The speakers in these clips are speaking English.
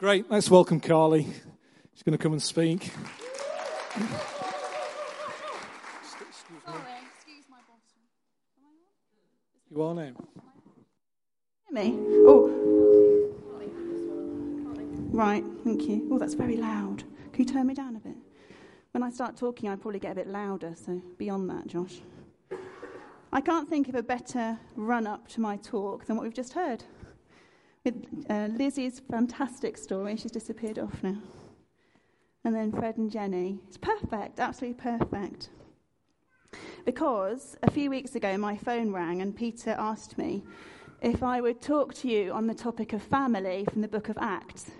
Great. Let's welcome Carly. She's going to come and speak. You are now. Me? Oh. Right, thank you. Oh, that's very loud. Can you turn me down a bit? When I start talking, I probably get a bit louder, so beyond that, Josh. I can't think of a better run up to my talk than what we've just heard. Uh, Lizzie's fantastic story, she's disappeared off now. And then Fred and Jenny. It's perfect, absolutely perfect. Because a few weeks ago, my phone rang and Peter asked me if I would talk to you on the topic of family from the book of Acts.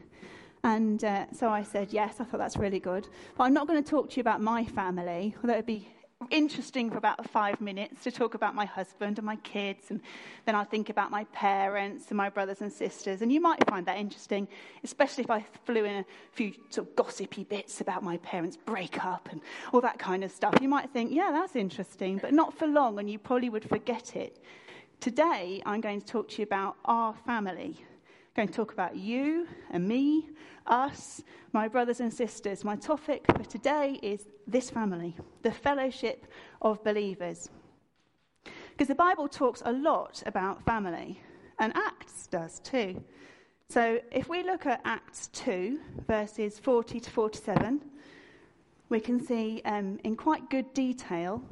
And uh, so I said yes, I thought that's really good. But I'm not going to talk to you about my family, although it'd be interesting for about five minutes to talk about my husband and my kids, and then I'll think about my parents and my brothers and sisters. And you might find that interesting, especially if I flew in a few sort of gossipy bits about my parents' breakup and all that kind of stuff. You might think, yeah, that's interesting, but not for long, and you probably would forget it. Today, I'm going to talk to you about our family. Going to talk about you and me, us, my brothers and sisters. My topic for today is this family, the fellowship of believers. Because the Bible talks a lot about family, and Acts does too. So if we look at Acts 2, verses 40 to 47, we can see um, in quite good detail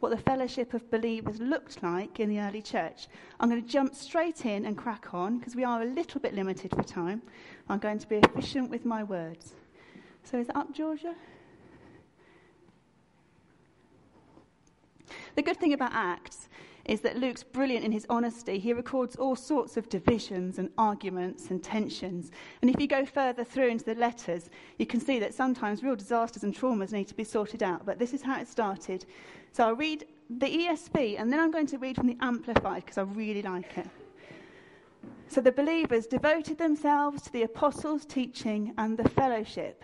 what the fellowship of believers looked like in the early church. I'm going to jump straight in and crack on because we are a little bit limited for time. I'm going to be efficient with my words. So is that up, Georgia? The good thing about Acts is that Luke's brilliant in his honesty. He records all sorts of divisions and arguments and tensions. And if you go further through into the letters, you can see that sometimes real disasters and traumas need to be sorted out. But this is how it started. So I'll read the ESV and then I'm going to read from the Amplified because I really like it. So the believers devoted themselves to the apostles' teaching and the fellowship,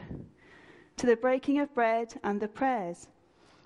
to the breaking of bread and the prayers.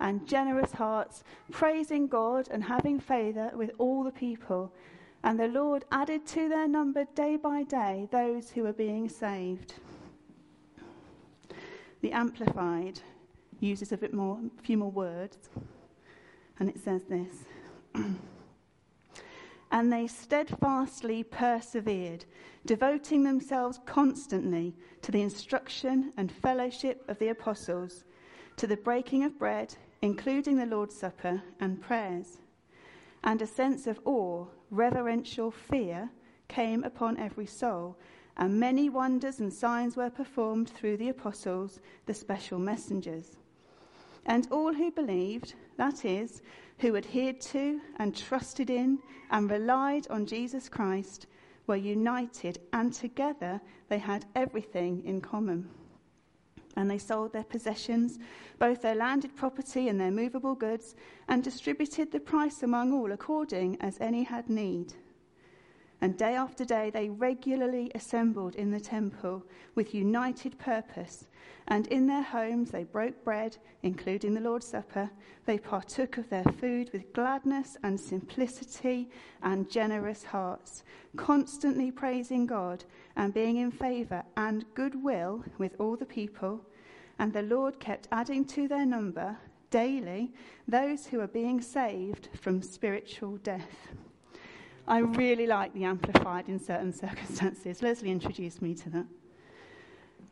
and generous hearts, praising God and having favour with all the people. And the Lord added to their number day by day those who were being saved. The Amplified uses a bit more, a few more words, and it says this. and they steadfastly persevered, devoting themselves constantly to the instruction and fellowship of the apostles, to the breaking of bread, including the Lord's Supper and prayers. And a sense of awe, reverential fear came upon every soul, and many wonders and signs were performed through the apostles, the special messengers. And all who believed, that is, who adhered to and trusted in and relied on Jesus Christ were united, and together they had everything in common. And they sold their possessions, both their landed property and their movable goods, and distributed the price among all according as any had need. And day after day they regularly assembled in the temple with united purpose. And in their homes they broke bread, including the Lord's Supper. They partook of their food with gladness and simplicity and generous hearts, constantly praising God and being in favor and goodwill with all the people. And the Lord kept adding to their number daily those who were being saved from spiritual death. I really like the Amplified in certain circumstances. Leslie introduced me to that.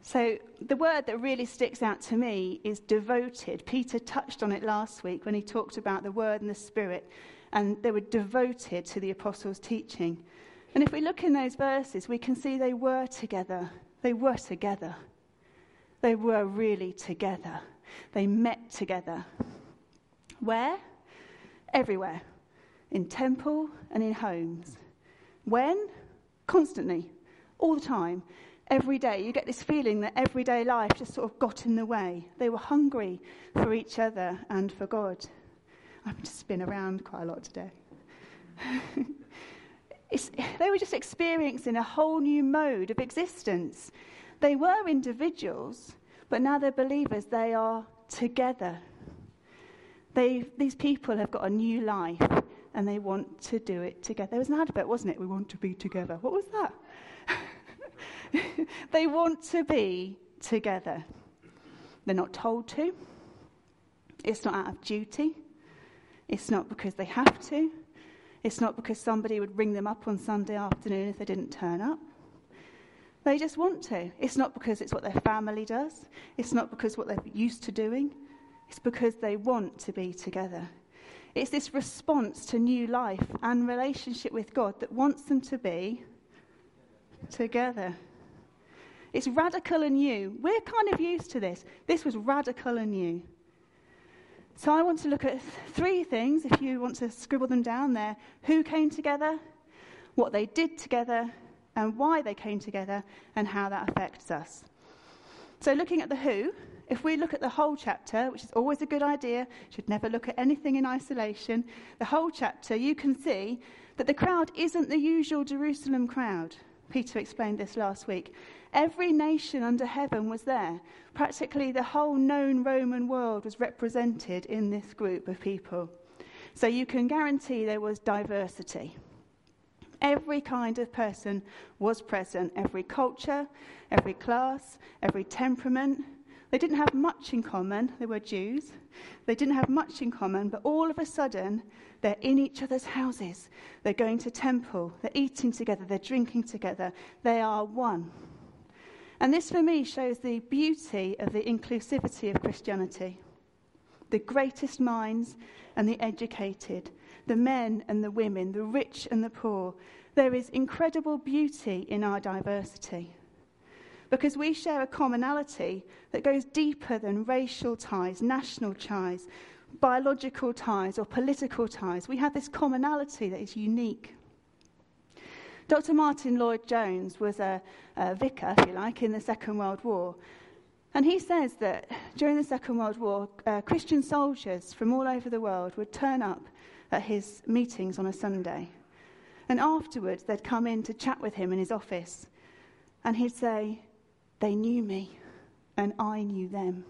So, the word that really sticks out to me is devoted. Peter touched on it last week when he talked about the word and the spirit, and they were devoted to the apostles' teaching. And if we look in those verses, we can see they were together. They were together. They were really together. They met together. Where? Everywhere in temple and in homes. When? Constantly, all the time. every day. You get this feeling that everyday life just sort of got in the way. They were hungry for each other and for God. I've just been around quite a lot today. they were just experiencing a whole new mode of existence. They were individuals, but now they're believers. They are together. They, these people have got a new life and they want to do it together. There was an advert, wasn't it? We want to be together. What was that? they want to be together. They're not told to. It's not out of duty. It's not because they have to. It's not because somebody would ring them up on Sunday afternoon if they didn't turn up. They just want to. It's not because it's what their family does. It's not because what they're used to doing. It's because they want to be together. It's this response to new life and relationship with God that wants them to be together. It's radical and new. We're kind of used to this. This was radical and new. So I want to look at three things, if you want to scribble them down there who came together, what they did together, and why they came together, and how that affects us. So, looking at the who, if we look at the whole chapter, which is always a good idea, should never look at anything in isolation, the whole chapter, you can see that the crowd isn't the usual Jerusalem crowd. Peter explained this last week. Every nation under heaven was there. Practically the whole known Roman world was represented in this group of people. So you can guarantee there was diversity. Every kind of person was present, every culture, every class, every temperament. They didn't have much in common. They were Jews. They didn't have much in common, but all of a sudden, they're in each other's houses. They're going to temple. They're eating together. They're drinking together. They are one. And this, for me, shows the beauty of the inclusivity of Christianity. The greatest minds and the educated, the men and the women, the rich and the poor. There is incredible beauty in our diversity. Because we share a commonality that goes deeper than racial ties, national ties, biological ties, or political ties. We have this commonality that is unique. Dr. Martyn Lloyd-Jones was a, a vicar, if you like, in the Second World War. And he says that during the Second World War, uh, Christian soldiers from all over the world would turn up at his meetings on a Sunday. And afterwards, they'd come in to chat with him in his office. And he'd say, They knew me, and I knew them.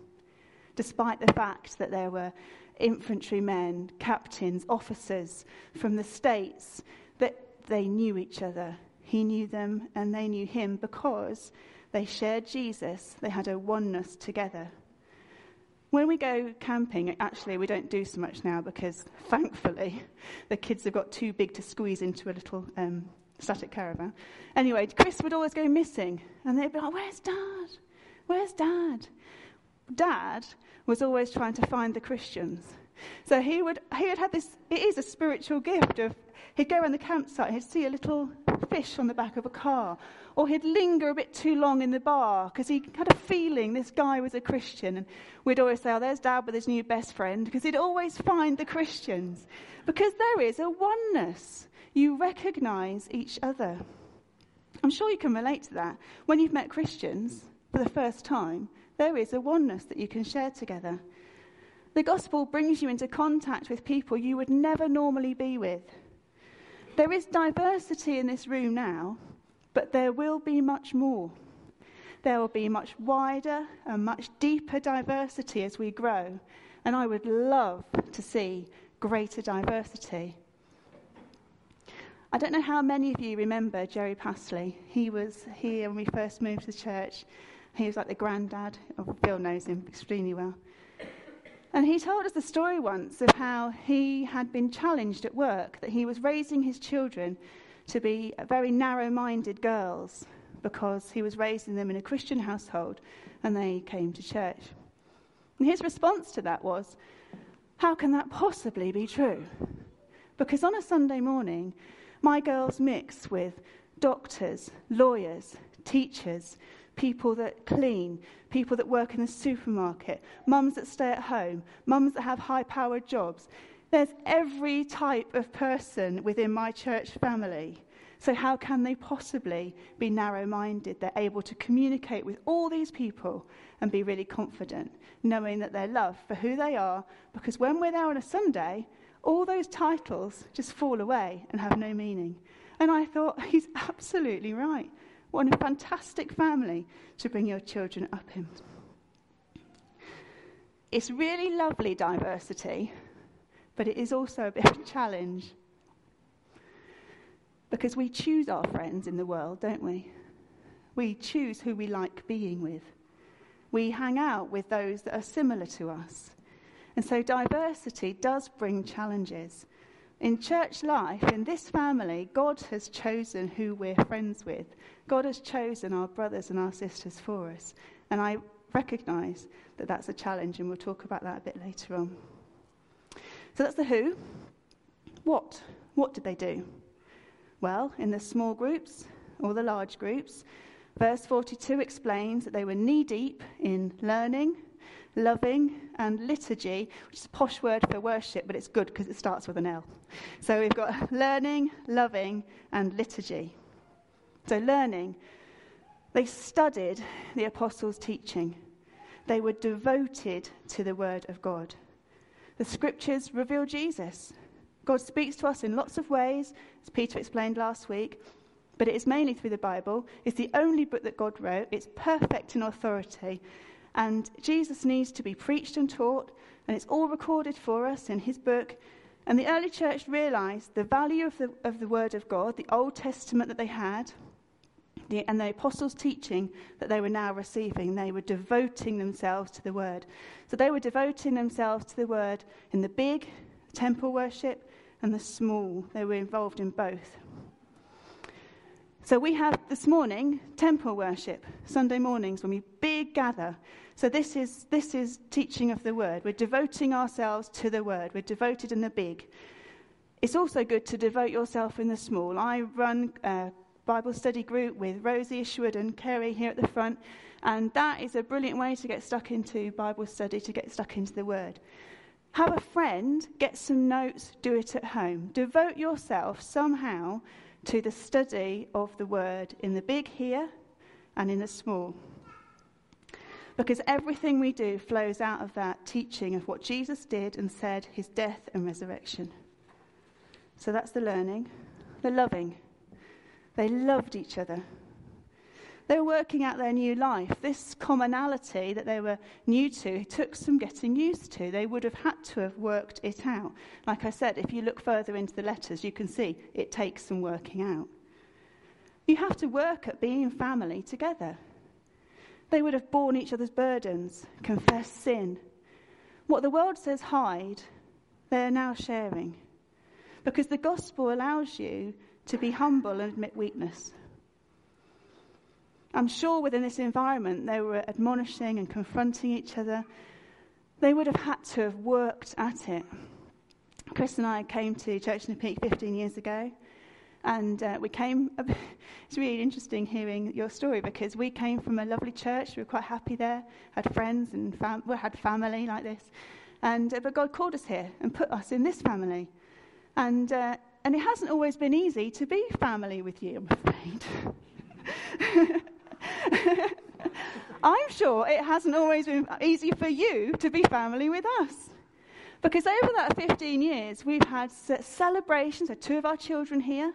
Despite the fact that there were infantrymen, captains, officers from the States that they knew each other. He knew them and they knew him because they shared Jesus. They had a oneness together. When we go camping, actually, we don't do so much now because thankfully the kids have got too big to squeeze into a little um, static caravan. Anyway, Chris would always go missing and they'd be like, Where's dad? Where's dad? Dad was always trying to find the Christians. So he would, he had had this, it is a spiritual gift of He'd go around the campsite he'd see a little fish on the back of a car. Or he'd linger a bit too long in the bar because he had a feeling this guy was a Christian. And we'd always say, Oh, there's Dad with his new best friend. Because he'd always find the Christians. Because there is a oneness. You recognize each other. I'm sure you can relate to that. When you've met Christians for the first time, there is a oneness that you can share together. The gospel brings you into contact with people you would never normally be with. There is diversity in this room now, but there will be much more. There will be much wider and much deeper diversity as we grow, and I would love to see greater diversity. I don't know how many of you remember Jerry Pasley. He was here when we first moved to church. He was like the granddad. Oh, Bill knows him extremely well. And he told us the story once of how he had been challenged at work, that he was raising his children to be very narrow minded girls because he was raising them in a Christian household and they came to church. And his response to that was, How can that possibly be true? Because on a Sunday morning, my girls mix with doctors, lawyers, teachers, people that clean, people that work in the supermarket, mums that stay at home, mums that have high powered jobs. There's every type of person within my church family. So, how can they possibly be narrow minded? They're able to communicate with all these people and be really confident, knowing that they're loved for who they are. Because when we're there on a Sunday, all those titles just fall away and have no meaning. And I thought, he's absolutely right. What a fantastic family to bring your children up in. It's really lovely diversity, but it is also a bit of a challenge. Because we choose our friends in the world, don't we? We choose who we like being with. We hang out with those that are similar to us. And so diversity does bring challenges. In church life, in this family, God has chosen who we're friends with. God has chosen our brothers and our sisters for us. And I recognize that that's a challenge, and we'll talk about that a bit later on. So that's the who. What? What did they do? Well, in the small groups or the large groups, verse 42 explains that they were knee deep in learning, loving, and liturgy, which is a posh word for worship, but it's good because it starts with an L. So we've got learning, loving, and liturgy. So, learning, they studied the apostles' teaching, they were devoted to the word of God. The scriptures reveal Jesus. God speaks to us in lots of ways, as Peter explained last week, but it is mainly through the Bible. It's the only book that God wrote, it's perfect in authority. And Jesus needs to be preached and taught, and it's all recorded for us in his book. And the early church realized the value of the, of the Word of God, the Old Testament that they had, the, and the apostles' teaching that they were now receiving. They were devoting themselves to the Word. So they were devoting themselves to the Word in the big temple worship and the small. They were involved in both. So we have this morning temple worship, Sunday mornings when we big gather. So this is this is teaching of the word. We're devoting ourselves to the word. We're devoted in the big. It's also good to devote yourself in the small. I run a Bible study group with Rosie Ishwood and Kerry here at the front, and that is a brilliant way to get stuck into Bible study, to get stuck into the word. Have a friend, get some notes, do it at home. Devote yourself somehow to the study of the word in the big here and in the small. Because everything we do flows out of that teaching of what Jesus did and said, his death and resurrection. So that's the learning. The loving. They loved each other. They were working out their new life. This commonality that they were new to took some getting used to. They would have had to have worked it out. Like I said, if you look further into the letters, you can see it takes some working out. You have to work at being family together. They would have borne each other's burdens, confessed sin. What the world says hide, they're now sharing. Because the gospel allows you to be humble and admit weakness. I'm sure within this environment they were admonishing and confronting each other. They would have had to have worked at it. Chris and I came to Church in the Peak 15 years ago, and uh, we came. It's really interesting hearing your story because we came from a lovely church. We were quite happy there, had friends and fam- we had family like this, and uh, but God called us here and put us in this family, and uh, and it hasn't always been easy to be family with you. I'm afraid. I'm sure it hasn't always been easy for you to be family with us. Because over that 15 years, we've had celebrations, so two of our children here.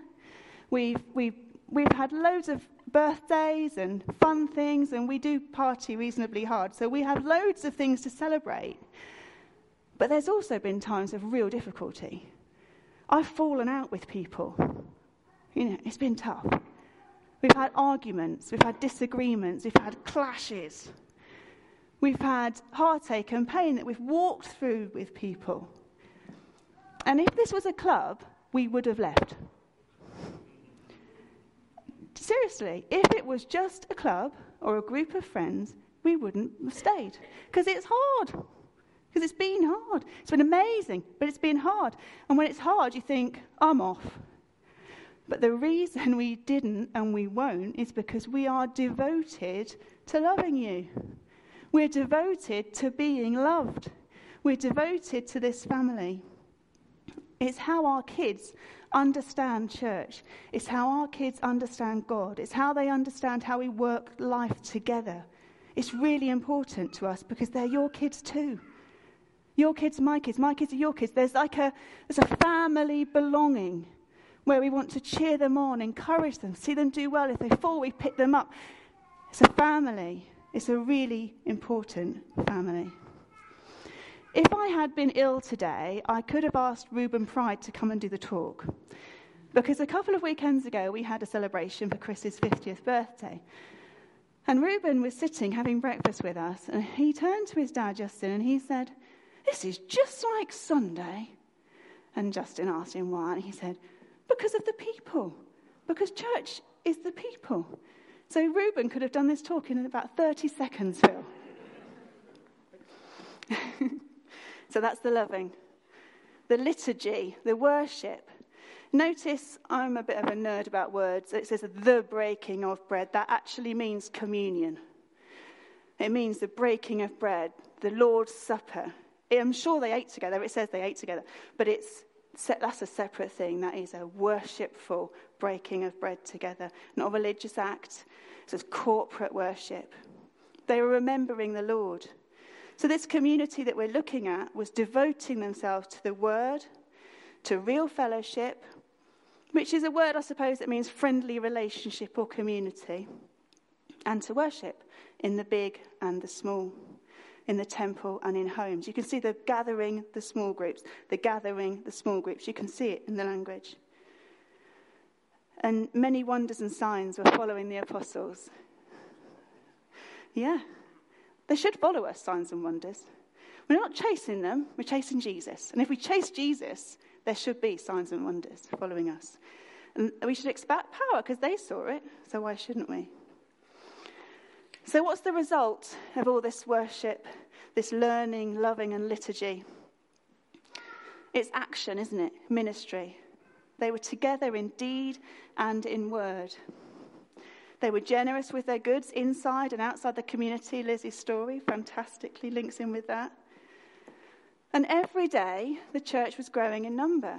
We've, we've, we've had loads of birthdays and fun things, and we do party reasonably hard. So we have loads of things to celebrate. But there's also been times of real difficulty. I've fallen out with people. You know, it's been tough. We've had arguments, we've had disagreements, we've had clashes. We've had heartache and pain that we've walked through with people. And if this was a club, we would have left. Seriously, if it was just a club or a group of friends, we wouldn't have stayed. Because it's hard. Because it's been hard. It's been amazing, but it's been hard. And when it's hard, you think, I'm off. But the reason we didn't and we won't is because we are devoted to loving you. We're devoted to being loved. We're devoted to this family. It's how our kids understand church. It's how our kids understand God. It's how they understand how we work life together. It's really important to us because they're your kids too. Your kids, my kids, my kids are your kids. There's like a, there's a family belonging where we want to cheer them on, encourage them, see them do well. If they fall, we pick them up. It's a family. It's a really important family. If I had been ill today, I could have asked Reuben Pride to come and do the talk. Because a couple of weekends ago, we had a celebration for Chris's 50th birthday. And Reuben was sitting having breakfast with us, and he turned to his dad, Justin, and he said, This is just like Sunday. And Justin asked him why, and he said, Because of the people. Because church is the people. So Reuben could have done this talk in about 30 seconds, Phil. so that's the loving. The liturgy, the worship. Notice I'm a bit of a nerd about words. It says the breaking of bread. That actually means communion. It means the breaking of bread, the Lord's Supper. I'm sure they ate together. It says they ate together. But it's, that's a separate thing. That is a worshipful breaking of bread together, not a religious act. It's corporate worship. They were remembering the Lord. So, this community that we're looking at was devoting themselves to the word, to real fellowship, which is a word, I suppose, that means friendly relationship or community, and to worship in the big and the small, in the temple and in homes. You can see the gathering, the small groups, the gathering, the small groups. You can see it in the language. And many wonders and signs were following the apostles. Yeah, they should follow us, signs and wonders. We're not chasing them, we're chasing Jesus. And if we chase Jesus, there should be signs and wonders following us. And we should expect power because they saw it, so why shouldn't we? So, what's the result of all this worship, this learning, loving, and liturgy? It's action, isn't it? Ministry. They were together in deed and in word. They were generous with their goods inside and outside the community. Lizzie's story fantastically links in with that. And every day, the church was growing in number.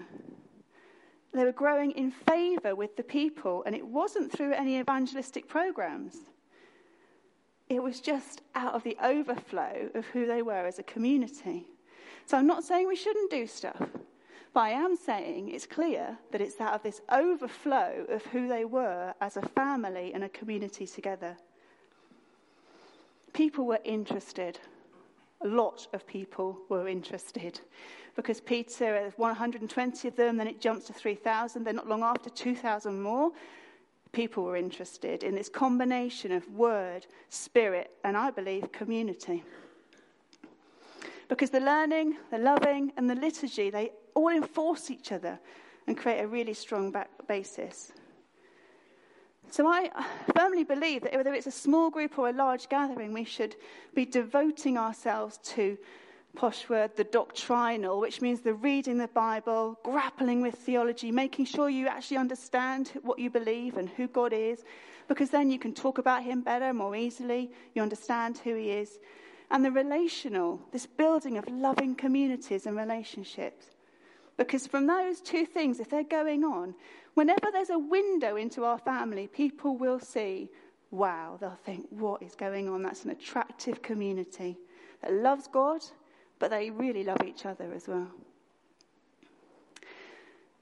They were growing in favour with the people, and it wasn't through any evangelistic programs. It was just out of the overflow of who they were as a community. So I'm not saying we shouldn't do stuff. But I am saying it's clear that it's out of this overflow of who they were as a family and a community together. People were interested. A lot of people were interested. Because Peter, 120 of them, then it jumps to 3,000, then not long after, 2,000 more. People were interested in this combination of word, spirit, and I believe community. Because the learning, the loving, and the liturgy, they all enforce each other and create a really strong basis. So I firmly believe that whether it's a small group or a large gathering, we should be devoting ourselves to posh word, the doctrinal, which means the reading the Bible, grappling with theology, making sure you actually understand what you believe and who God is, because then you can talk about Him better, more easily. You understand who He is. And the relational, this building of loving communities and relationships. Because from those two things, if they're going on, whenever there's a window into our family, people will see, wow, they'll think, what is going on? That's an attractive community that loves God, but they really love each other as well.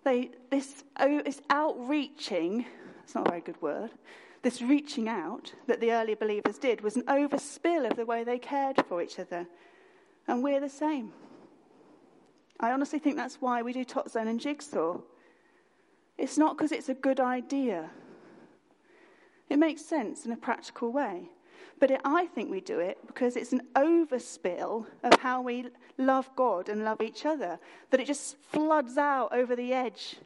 They, this, oh, this outreaching, it's not a very good word, this reaching out that the early believers did was an overspill of the way they cared for each other. And we're the same. I honestly think that's why we do Tot Zone and Jigsaw. It's not because it's a good idea. It makes sense in a practical way. But it, I think we do it because it's an overspill of how we love God and love each other, that it just floods out over the edge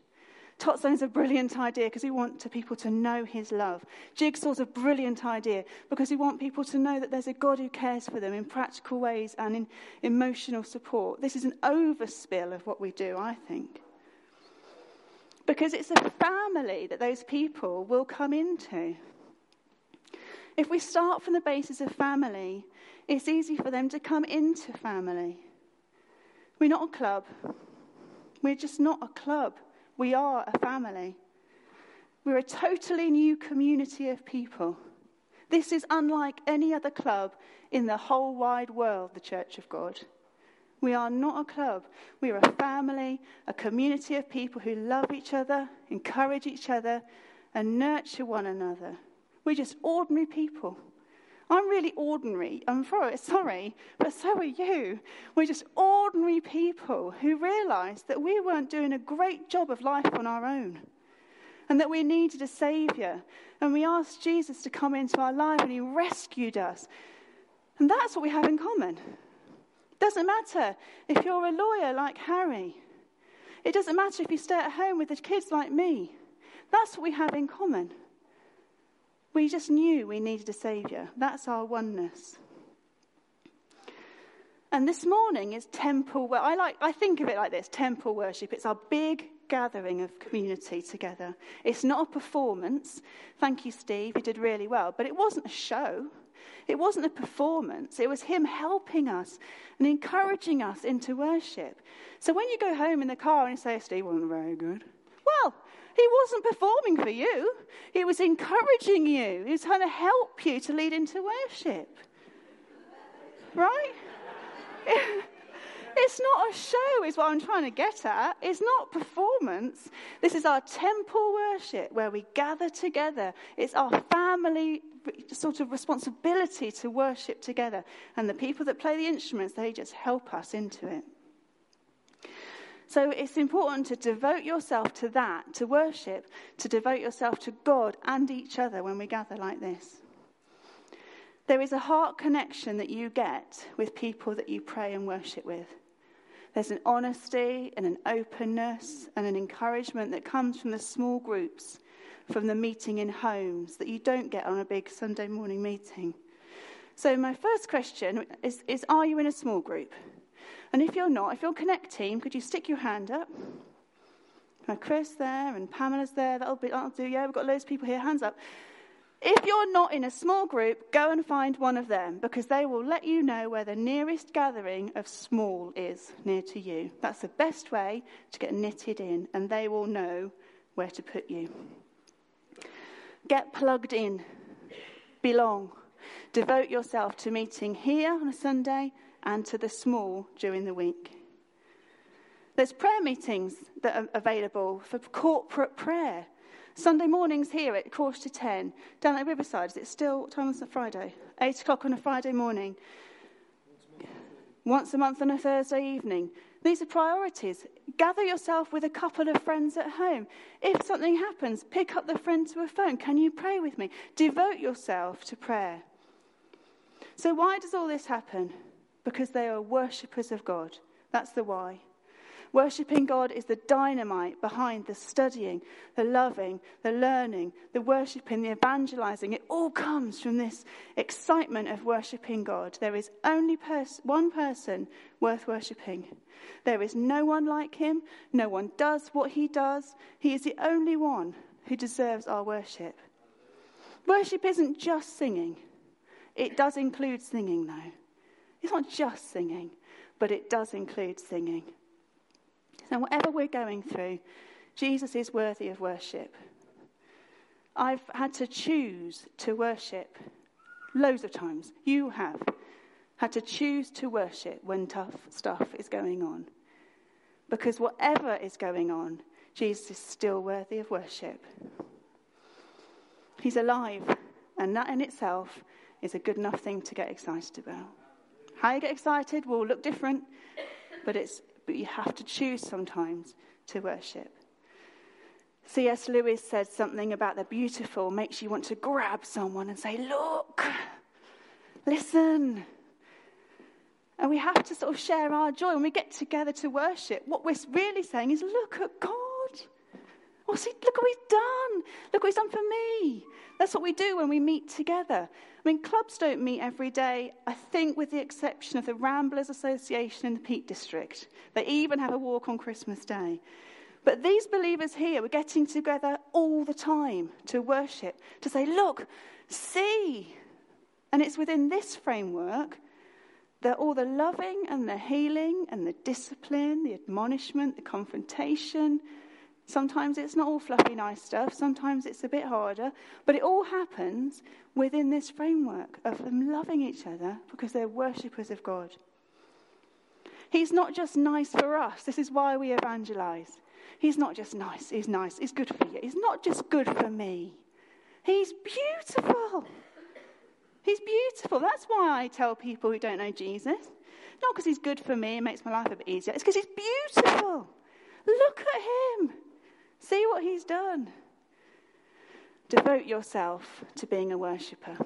Tot is a brilliant idea because we want to people to know his love. Jigsaw's a brilliant idea because we want people to know that there's a God who cares for them in practical ways and in emotional support. This is an overspill of what we do, I think. Because it's a family that those people will come into. If we start from the basis of family, it's easy for them to come into family. We're not a club. We're just not a club, we are a family. We're a totally new community of people. This is unlike any other club in the whole wide world, the Church of God. We are not a club. We are a family, a community of people who love each other, encourage each other, and nurture one another. We're just ordinary people. I'm really ordinary. I'm sorry, but so are you. We're just ordinary people who realised that we weren't doing a great job of life on our own and that we needed a Saviour. And we asked Jesus to come into our life and He rescued us. And that's what we have in common. It doesn't matter if you're a lawyer like Harry, it doesn't matter if you stay at home with the kids like me. That's what we have in common. We just knew we needed a Saviour. That's our oneness. And this morning is temple. I like. I think of it like this: temple worship. It's our big gathering of community together. It's not a performance. Thank you, Steve. You did really well. But it wasn't a show. It wasn't a performance. It was him helping us and encouraging us into worship. So when you go home in the car and you say, Steve wasn't very good, well, he wasn't performing for you, he was encouraging you, he was trying to help you to lead into worship. Right? It's not a show, is what I'm trying to get at. It's not performance. This is our temple worship where we gather together. It's our family sort of responsibility to worship together. And the people that play the instruments, they just help us into it. So it's important to devote yourself to that, to worship, to devote yourself to God and each other when we gather like this. There is a heart connection that you get with people that you pray and worship with. There's an honesty and an openness and an encouragement that comes from the small groups, from the meeting in homes that you don't get on a big Sunday morning meeting. So, my first question is, is Are you in a small group? And if you're not, if you're Connect team, could you stick your hand up? Chris there and Pamela's there. That'll, be, that'll do. Yeah, we've got loads of people here. Hands up. If you're not in a small group, go and find one of them because they will let you know where the nearest gathering of small is near to you. That's the best way to get knitted in, and they will know where to put you. Get plugged in, belong, devote yourself to meeting here on a Sunday and to the small during the week. There's prayer meetings that are available for corporate prayer. Sunday mornings here at quarter to ten. Down at Riverside, is it still, what time is it Friday? Eight o'clock on a Friday morning. Once a month on a Thursday evening. These are priorities. Gather yourself with a couple of friends at home. If something happens, pick up the friend to a phone. Can you pray with me? Devote yourself to prayer. So, why does all this happen? Because they are worshippers of God. That's the why. Worshipping God is the dynamite behind the studying, the loving, the learning, the worshipping, the evangelizing. It all comes from this excitement of worshipping God. There is only pers- one person worth worshipping. There is no one like him. No one does what he does. He is the only one who deserves our worship. Worship isn't just singing, it does include singing, though. It's not just singing, but it does include singing. So, whatever we're going through, Jesus is worthy of worship. I've had to choose to worship loads of times. You have had to choose to worship when tough stuff is going on. Because whatever is going on, Jesus is still worthy of worship. He's alive, and that in itself is a good enough thing to get excited about. How you get excited will look different, but, it's, but you have to choose sometimes to worship. C.S. Lewis said something about the beautiful makes you want to grab someone and say, Look, listen. And we have to sort of share our joy when we get together to worship. What we're really saying is, Look at God. Look what he's done. Look what he's done for me. That's what we do when we meet together. I mean, clubs don't meet every day, I think, with the exception of the Ramblers Association in the Peak District. They even have a walk on Christmas Day. But these believers here were getting together all the time to worship, to say, look, see. And it's within this framework that all the loving and the healing and the discipline, the admonishment, the confrontation. Sometimes it's not all fluffy, nice stuff. Sometimes it's a bit harder. But it all happens within this framework of them loving each other because they're worshippers of God. He's not just nice for us. This is why we evangelize. He's not just nice. He's nice. He's good for you. He's not just good for me. He's beautiful. He's beautiful. That's why I tell people who don't know Jesus. Not because he's good for me and makes my life a bit easier. It's because he's beautiful. Look at him. See what he's done. Devote yourself to being a worshipper.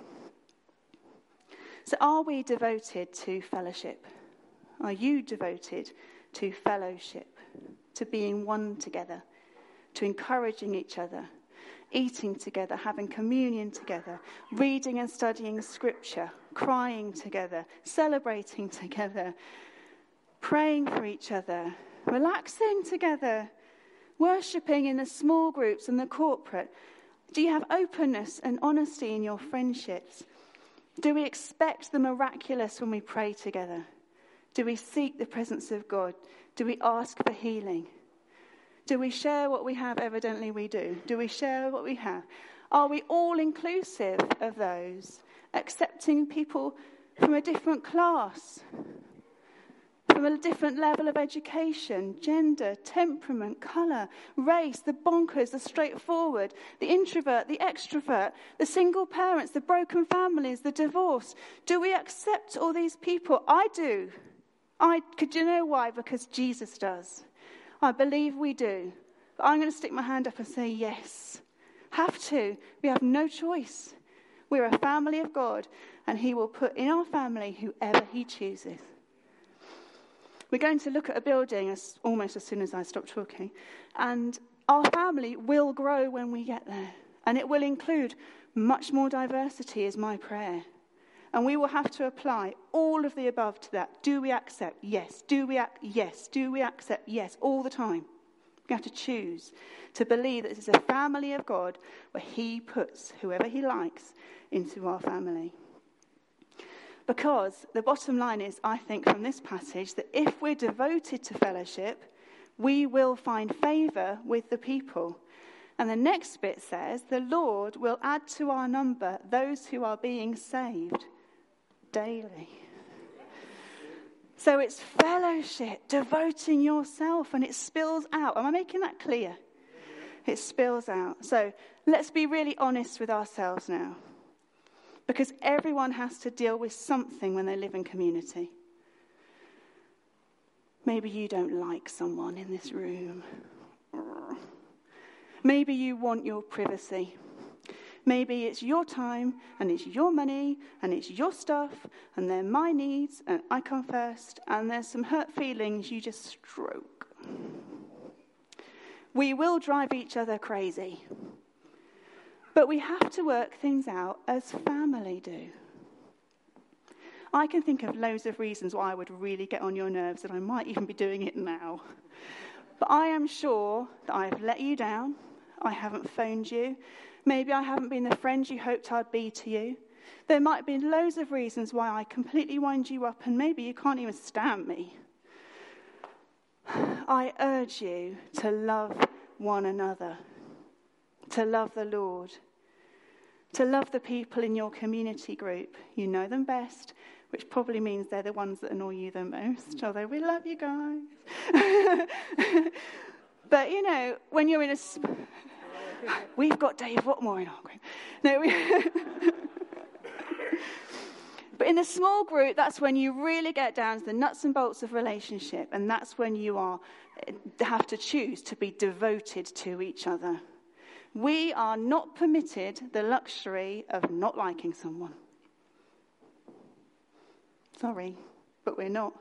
So, are we devoted to fellowship? Are you devoted to fellowship, to being one together, to encouraging each other, eating together, having communion together, reading and studying scripture, crying together, celebrating together, praying for each other, relaxing together, worshipping in the small groups and the corporate? Do you have openness and honesty in your friendships? Do we expect the miraculous when we pray together? Do we seek the presence of God? Do we ask for healing? Do we share what we have? Evidently, we do. Do we share what we have? Are we all inclusive of those, accepting people from a different class, from a different level of education, gender, temperament, colour, race, the bonkers, the straightforward, the introvert, the extrovert, the single parents, the broken families, the divorce? Do we accept all these people? I do. I, could you know why? Because Jesus does. I believe we do. But I'm going to stick my hand up and say yes. Have to. We have no choice. We're a family of God, and He will put in our family whoever He chooses. We're going to look at a building as, almost as soon as I stop talking, and our family will grow when we get there, and it will include much more diversity, is my prayer. And we will have to apply all of the above to that. Do we accept? Yes. Do we act? Yes. Do we accept? Yes. All the time. We have to choose to believe that this is a family of God where He puts whoever He likes into our family. Because the bottom line is, I think, from this passage, that if we're devoted to fellowship, we will find favour with the people. And the next bit says, the Lord will add to our number those who are being saved daily. So it's fellowship, devoting yourself, and it spills out. Am I making that clear? It spills out. So let's be really honest with ourselves now. Because everyone has to deal with something when they live in community. Maybe you don't like someone in this room. Maybe you want your privacy. Maybe it's your time and it's your money and it's your stuff and they're my needs and I come first and there's some hurt feelings you just stroke. We will drive each other crazy. But we have to work things out as family do. I can think of loads of reasons why I would really get on your nerves, and I might even be doing it now. But I am sure that I have let you down. I haven't phoned you. Maybe I haven't been the friend you hoped I'd be to you. There might have been loads of reasons why I completely wind you up, and maybe you can't even stand me. I urge you to love one another, to love the Lord, to love the people in your community group. You know them best, which probably means they're the ones that annoy you the most, although we love you guys. but you know, when you're in a. We've got Dave Watmore in our group. No, we. but in a small group, that's when you really get down to the nuts and bolts of relationship, and that's when you are eh, have to choose to be devoted to each other. We are not permitted the luxury of not liking someone. Sorry, but we're not.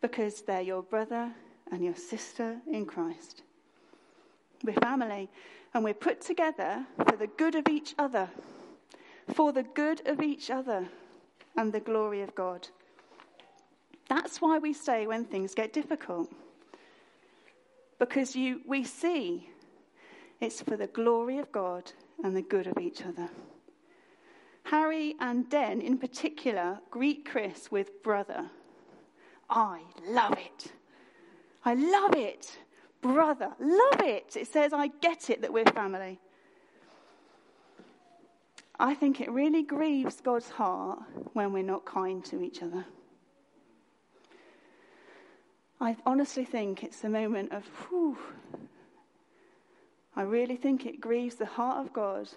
Because they're your brother and your sister in Christ. We're family and we're put together for the good of each other, for the good of each other and the glory of God. That's why we stay when things get difficult. Because you, we see it's for the glory of God and the good of each other. Harry and Den, in particular, greet Chris with brother. I love it. I love it. Brother, love it. It says, I get it that we're family. I think it really grieves God's heart when we're not kind to each other. I honestly think it's a moment of, whew. I really think it grieves the heart of God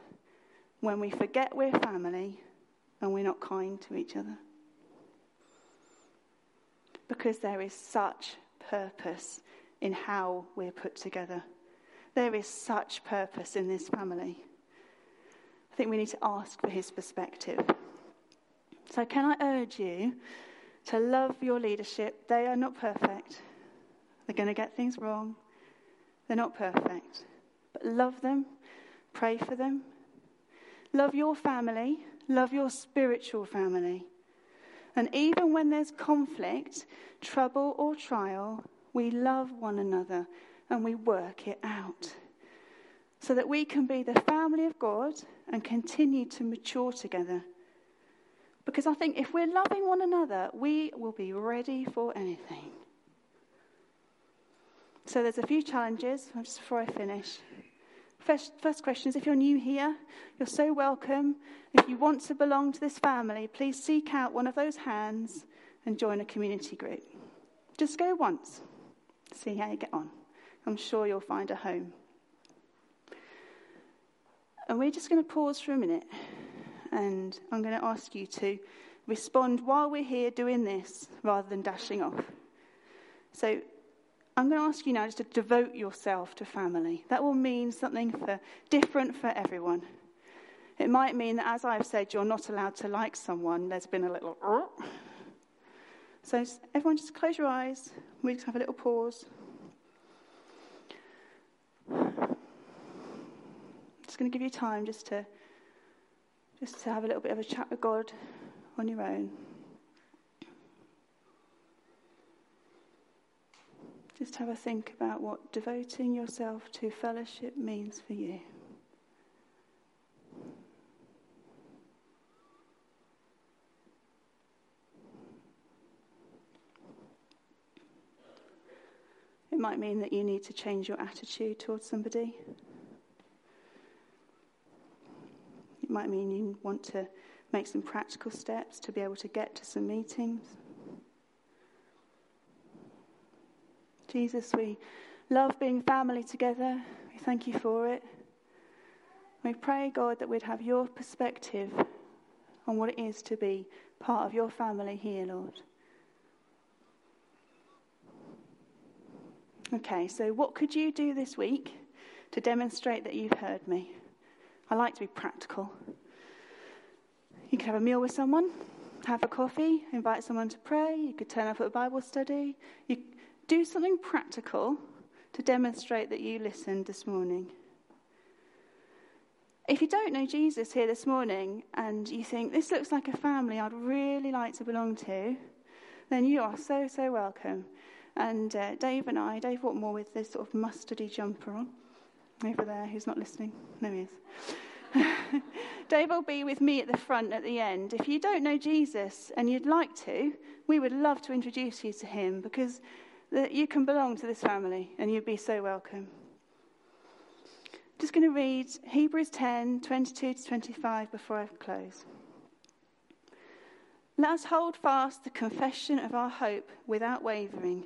when we forget we're family and we're not kind to each other. Because there is such purpose in how we're put together. There is such purpose in this family. I think we need to ask for his perspective. So, can I urge you to love your leadership? They are not perfect, they're going to get things wrong. They're not perfect. But love them, pray for them. Love your family, love your spiritual family. And even when there's conflict, trouble, or trial, we love one another and we work it out so that we can be the family of God and continue to mature together. Because I think if we're loving one another, we will be ready for anything. So there's a few challenges just before I finish. First, first question is if you're new here, you're so welcome. If you want to belong to this family, please seek out one of those hands and join a community group. Just go once, see how you get on. I'm sure you'll find a home. And we're just going to pause for a minute and I'm going to ask you to respond while we're here doing this rather than dashing off. So I'm going to ask you now just to devote yourself to family. That will mean something for, different for everyone. It might mean that, as I've said, you're not allowed to like someone. There's been a little. So, everyone, just close your eyes. We just have a little pause. Just going to give you time just to, just to have a little bit of a chat with God on your own. Just have a think about what devoting yourself to fellowship means for you. It might mean that you need to change your attitude towards somebody. It might mean you want to make some practical steps to be able to get to some meetings. Jesus, we love being family together. We thank you for it. We pray, God, that we'd have your perspective on what it is to be part of your family here, Lord. Okay, so what could you do this week to demonstrate that you've heard me? I like to be practical. You could have a meal with someone, have a coffee, invite someone to pray. You could turn up at a Bible study. You do something practical to demonstrate that you listened this morning. If you don't know Jesus here this morning and you think, this looks like a family I'd really like to belong to, then you are so, so welcome. And uh, Dave and I, Dave Watmore with this sort of mustardy jumper on, over there, who's not listening? No, he is. Dave will be with me at the front at the end. If you don't know Jesus and you'd like to, we would love to introduce you to him because that you can belong to this family and you'd be so welcome. I'm just going to read Hebrews 10 22 to 25 before I close. Let us hold fast the confession of our hope without wavering,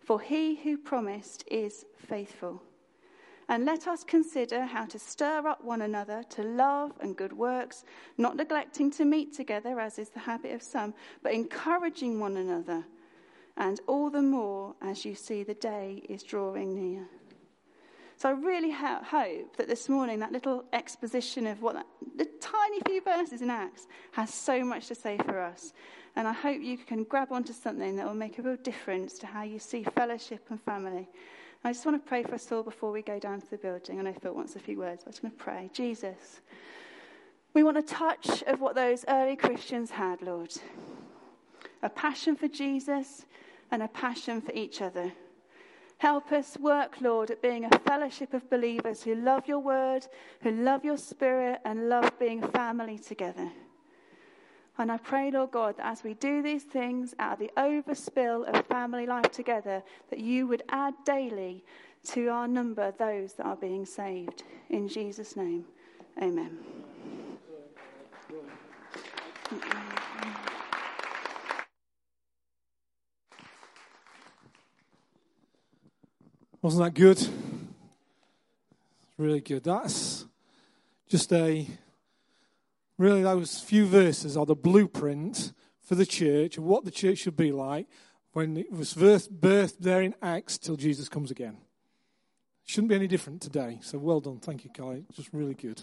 for he who promised is faithful. And let us consider how to stir up one another to love and good works, not neglecting to meet together, as is the habit of some, but encouraging one another and all the more as you see the day is drawing near. So I really hope that this morning, that little exposition of what that, the tiny few verses in Acts has so much to say for us. And I hope you can grab onto something that will make a real difference to how you see fellowship and family. I just want to pray for us all before we go down to the building. I know Phil wants a few words, but I'm going to pray. Jesus, we want a touch of what those early Christians had, Lord. A passion for Jesus, and a passion for each other. Help us work, Lord, at being a fellowship of believers who love your word, who love your spirit, and love being family together. And I pray, Lord God, that as we do these things out of the overspill of family life together, that you would add daily to our number those that are being saved. In Jesus' name, amen. Wasn't that good? Really good. That's just a really those few verses are the blueprint for the church of what the church should be like when it was birthed there in Acts till Jesus comes again. Shouldn't be any different today. So well done. Thank you, Kai. Just really good.